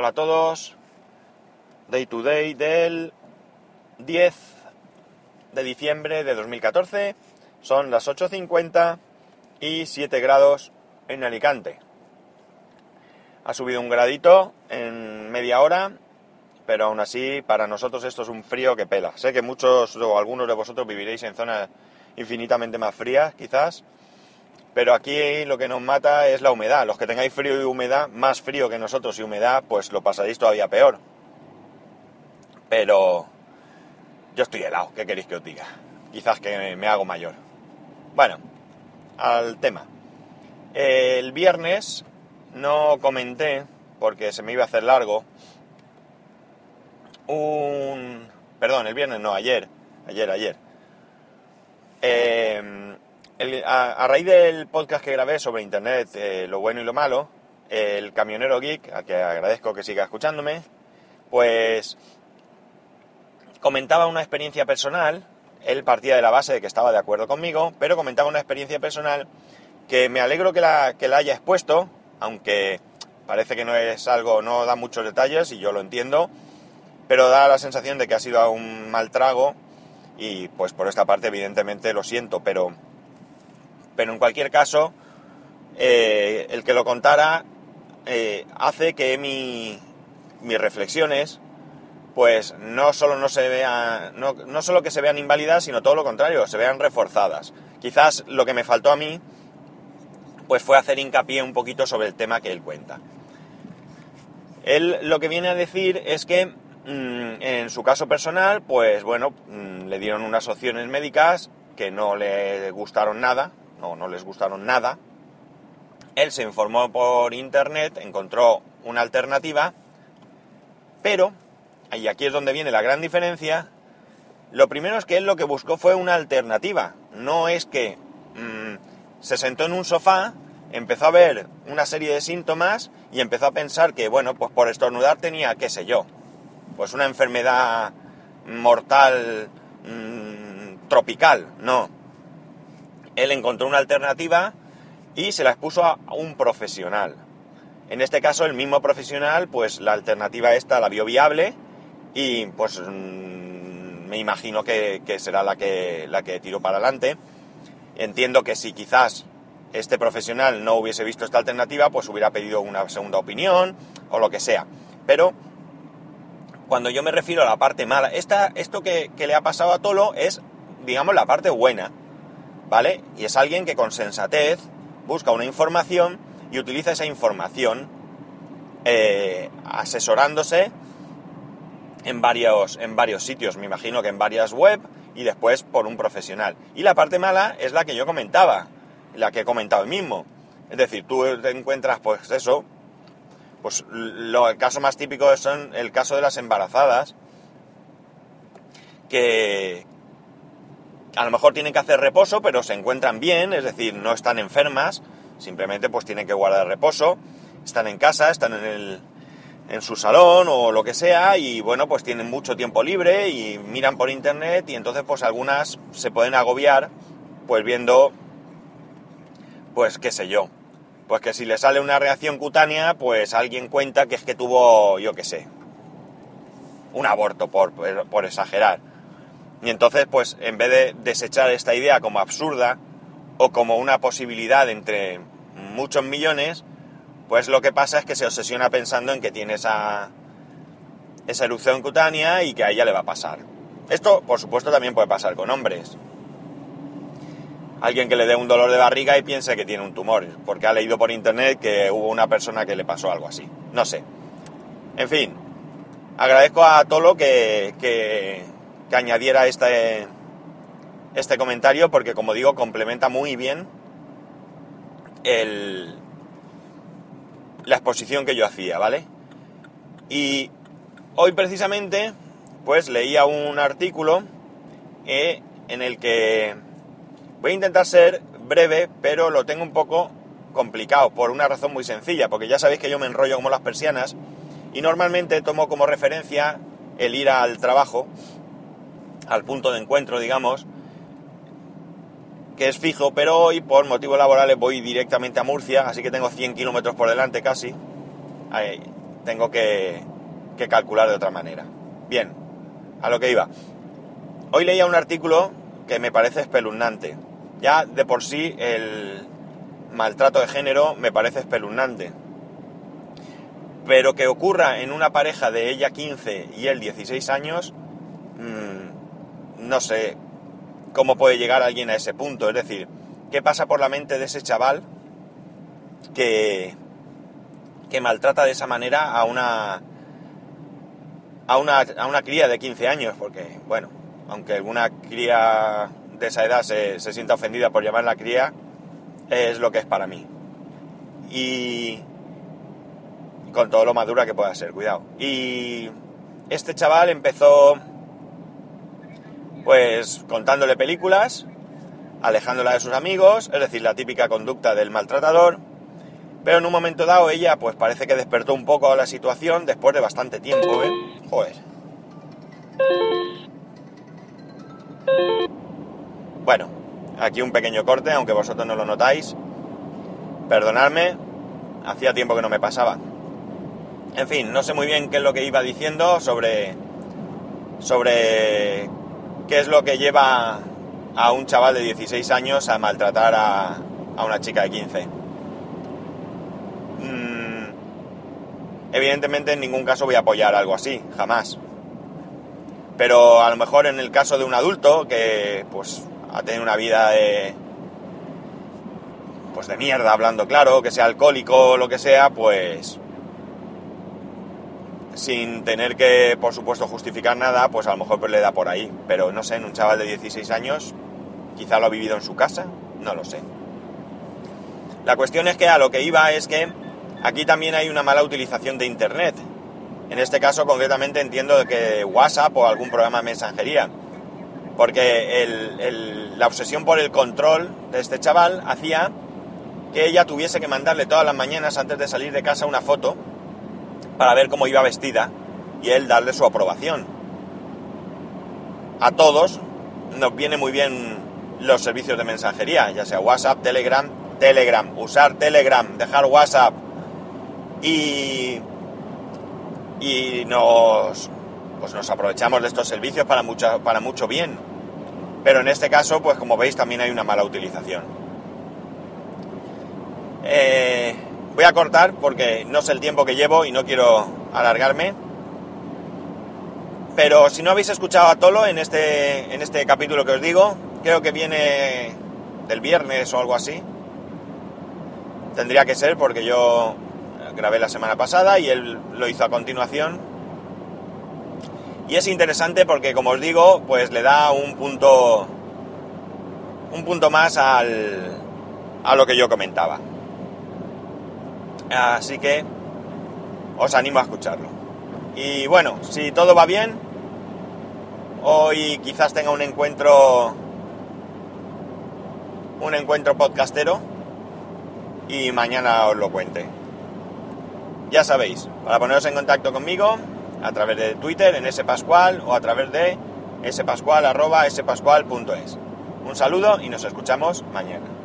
Hola a todos. Day to day del 10 de diciembre de 2014. Son las 8.50 y 7 grados en Alicante. Ha subido un gradito en media hora, pero aún así para nosotros esto es un frío que pela. Sé que muchos o algunos de vosotros viviréis en zonas infinitamente más frías, quizás, pero aquí lo que nos mata es la humedad. Los que tengáis frío y humedad, más frío que nosotros y humedad, pues lo pasaréis todavía peor. Pero yo estoy helado, ¿qué queréis que os diga? Quizás que me hago mayor. Bueno, al tema. El viernes no comenté, porque se me iba a hacer largo, un... Perdón, el viernes no, ayer. Ayer, ayer. Eh, a, raíz del podcast que grabé sobre Internet, eh, lo bueno y lo malo, el camionero geek, al que agradezco que siga escuchándome, pues comentaba una experiencia personal, él partía de la base de que estaba de acuerdo conmigo, pero comentaba una experiencia personal que me alegro que la, que la haya expuesto, aunque parece que no es algo, no da muchos detalles y yo lo entiendo, pero da la sensación de que ha sido un mal trago y pues por esta parte evidentemente lo siento, pero, pero en cualquier caso eh, el que lo contara eh, hace que mi, mis reflexiones pues no solo no se vean, no, no solo que se vean inválidas, sino todo lo contrario, se vean reforzadas. Quizás lo que me faltó a mí pues fue hacer hincapié un poquito sobre el tema que él cuenta. Él lo que viene a decir es que mm, en su caso personal, pues bueno, mm, le dieron unas opciones médicas que no le gustaron nada, no, no les gustaron nada. Él se informó por internet, encontró una alternativa, pero, y aquí es donde viene la gran diferencia, lo primero es que él lo que buscó fue una alternativa, no es que mmm, se sentó en un sofá, empezó a ver una serie de síntomas y empezó a pensar que, bueno, pues por estornudar tenía, qué sé yo, pues una enfermedad mortal mmm, tropical, no. Él encontró una alternativa y se la expuso a un profesional. En este caso, el mismo profesional, pues la alternativa esta la vio viable y pues mmm, me imagino que, será la que, la que tiró para adelante Entiendo que si quizás este profesional no hubiese visto esta alternativa, pues hubiera pedido una segunda opinión o lo que sea. Pero cuando yo me refiero a la parte mala, esta, esto que, le ha pasado a Tolo es, digamos, la parte buena, ¿vale? Y es alguien que con sensatez busca una información y utiliza esa información eh, asesorándose en varios, en varios sitios, me imagino que en varias web y después por un profesional. Y la parte mala es la que yo comentaba, la que he comentado mismo. Es decir, tú te encuentras, pues eso, pues lo, el caso más típico es el caso de las embarazadas, que a lo mejor tienen que hacer reposo, pero se encuentran bien, es decir, no están enfermas, simplemente pues tienen que guardar reposo, están en casa, están en el, en su salón o lo que sea y bueno pues tienen mucho tiempo libre y miran por internet y entonces pues algunas se pueden agobiar pues viendo pues qué sé yo. Pues que si le sale una reacción cutánea pues alguien cuenta que es que tuvo yo qué sé un aborto por, por exagerar y entonces pues en vez de desechar esta idea como absurda o como una posibilidad entre muchos millones pues lo que pasa es que se obsesiona pensando en que tiene esa, esa erupción cutánea y que a ella le va a pasar. Esto, por supuesto, también puede pasar con hombres. Alguien que le dé un dolor de barriga y piense que tiene un tumor, porque ha leído por internet que hubo una persona que le pasó algo así. No sé. En fin, agradezco a Tolo que, que, que añadiera este, este comentario, porque como digo, complementa muy bien el, la exposición que yo hacía, ¿vale? Y hoy precisamente, pues leía un artículo eh, en el que voy a intentar ser breve, pero lo tengo un poco complicado, por una razón muy sencilla, porque ya sabéis que yo me enrollo como las persianas y normalmente tomo como referencia el ir al trabajo, al punto de encuentro, digamos, que es fijo, pero hoy por motivos laborales voy directamente a Murcia, así que tengo 100 kilómetros por delante casi. tengo que, que calcular de otra manera. Bien, a lo que iba. Hoy leía un artículo que me parece espeluznante. Ya de por sí el maltrato de género me parece espeluznante. Pero que ocurra en una pareja de ella 15 y él 16 años, no sé cómo puede llegar alguien a ese punto. Es decir, ¿qué pasa por la mente de ese chaval que, que maltrata de esa manera a una, a una, a una cría de 15 años? Porque, bueno, aunque alguna cría de esa edad se, se sienta ofendida por llamarla cría, es lo que es para mí. Y, con todo lo madura que pueda ser, cuidado. Y este chaval empezó pues contándole películas, alejándola de sus amigos, es decir, la típica conducta del maltratador. Pero en un momento dado ella pues parece que despertó un poco la situación después de bastante tiempo, ¿eh? Joder. Bueno, aquí un pequeño corte, aunque vosotros no lo notáis. Perdonadme, hacía tiempo que no me pasaba. En fin, no sé muy bien qué es lo que iba diciendo sobre, sobre qué es lo que lleva a un chaval de 16 años a maltratar a, a una chica de 15. Mm, evidentemente en ningún caso voy a apoyar algo así, jamás. Pero a lo mejor en el caso de un adulto que pues ha tenido una vida de pues de mierda, hablando claro, que sea alcohólico o lo que sea, pues sin tener que, por supuesto, justificar nada, pues a lo mejor pues le da por ahí. Pero no sé, en un chaval de 16 años, quizá lo ha vivido en su casa, no lo sé. La cuestión es que a lo que iba es que aquí también hay una mala utilización de Internet. En este caso, concretamente, entiendo que WhatsApp o algún programa de mensajería. Porque la obsesión por el control de este chaval hacía que ella tuviese que mandarle todas las mañanas antes de salir de casa una foto para ver cómo iba vestida y él darle su aprobación. A todos nos viene muy bien los servicios de mensajería, ya sea WhatsApp, Telegram, Telegram, usar Telegram, dejar WhatsApp y, y nos, pues nos aprovechamos de estos servicios para mucho, para mucho bien. Pero en este caso, pues como veis, también hay una mala utilización. Eh, Voy a cortar porque no sé el tiempo que llevo y no quiero alargarme. Pero si no habéis escuchado a Tolo en este, en este capítulo que os digo, creo que viene del viernes o algo así. Tendría que ser porque yo grabé la semana pasada y él lo hizo a continuación. Y es interesante porque, como os digo, pues le da un punto, un punto más al, a lo que yo comentaba. Así que os animo a escucharlo. Y bueno, si todo va bien, hoy quizás tenga un encuentro un encuentro podcastero y mañana os lo cuente. Ya sabéis, para poneros en contacto conmigo a través de Twitter en spascual o a través de spascual.es. Un saludo y nos escuchamos mañana.